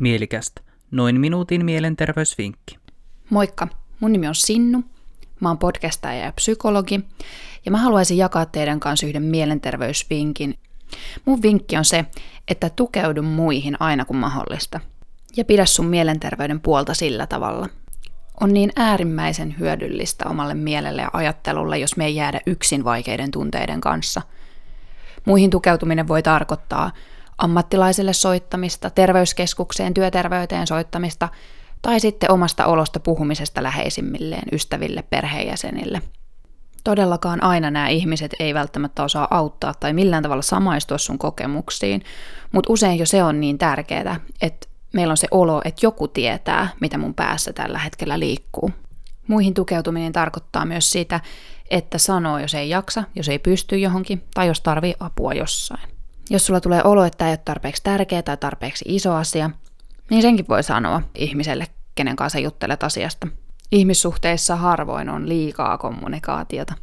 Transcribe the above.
Mielikästä. Noin minuutin mielenterveysvinkki. Moikka, mun nimi on Sinnu. Mä oon podcastaja ja psykologi, ja mä haluaisin jakaa teidän kanssa yhden mielenterveysvinkin. Mun vinkki on se, että tukeudu muihin aina kun mahdollista. Ja pidä sun mielenterveyden puolta sillä tavalla. On niin äärimmäisen hyödyllistä omalle mielelle ja ajattelulle, jos me ei jäädä yksin vaikeiden tunteiden kanssa. Muihin tukeutuminen voi tarkoittaa ammattilaiselle soittamista, terveyskeskukseen, työterveyteen soittamista tai sitten omasta olosta puhumisesta läheisimmilleen, ystäville, perheenjäsenille. Todellakaan aina nämä ihmiset ei välttämättä osaa auttaa tai millään tavalla samaistua sun kokemuksiin, mutta usein jo se on niin tärkeää, että meillä on se olo, että joku tietää, mitä mun päässä tällä hetkellä liikkuu. Muihin tukeutuminen tarkoittaa myös sitä, että sanoo, jos ei jaksa, jos ei pysty johonkin tai jos tarvii apua jossain. Jos sulla tulee olo, että ei ole tarpeeksi tärkeä tai tarpeeksi iso asia, niin senkin voi sanoa ihmiselle, kenen kanssa juttelet asiasta. Ihmissuhteissa harvoin on liikaa kommunikaatiota.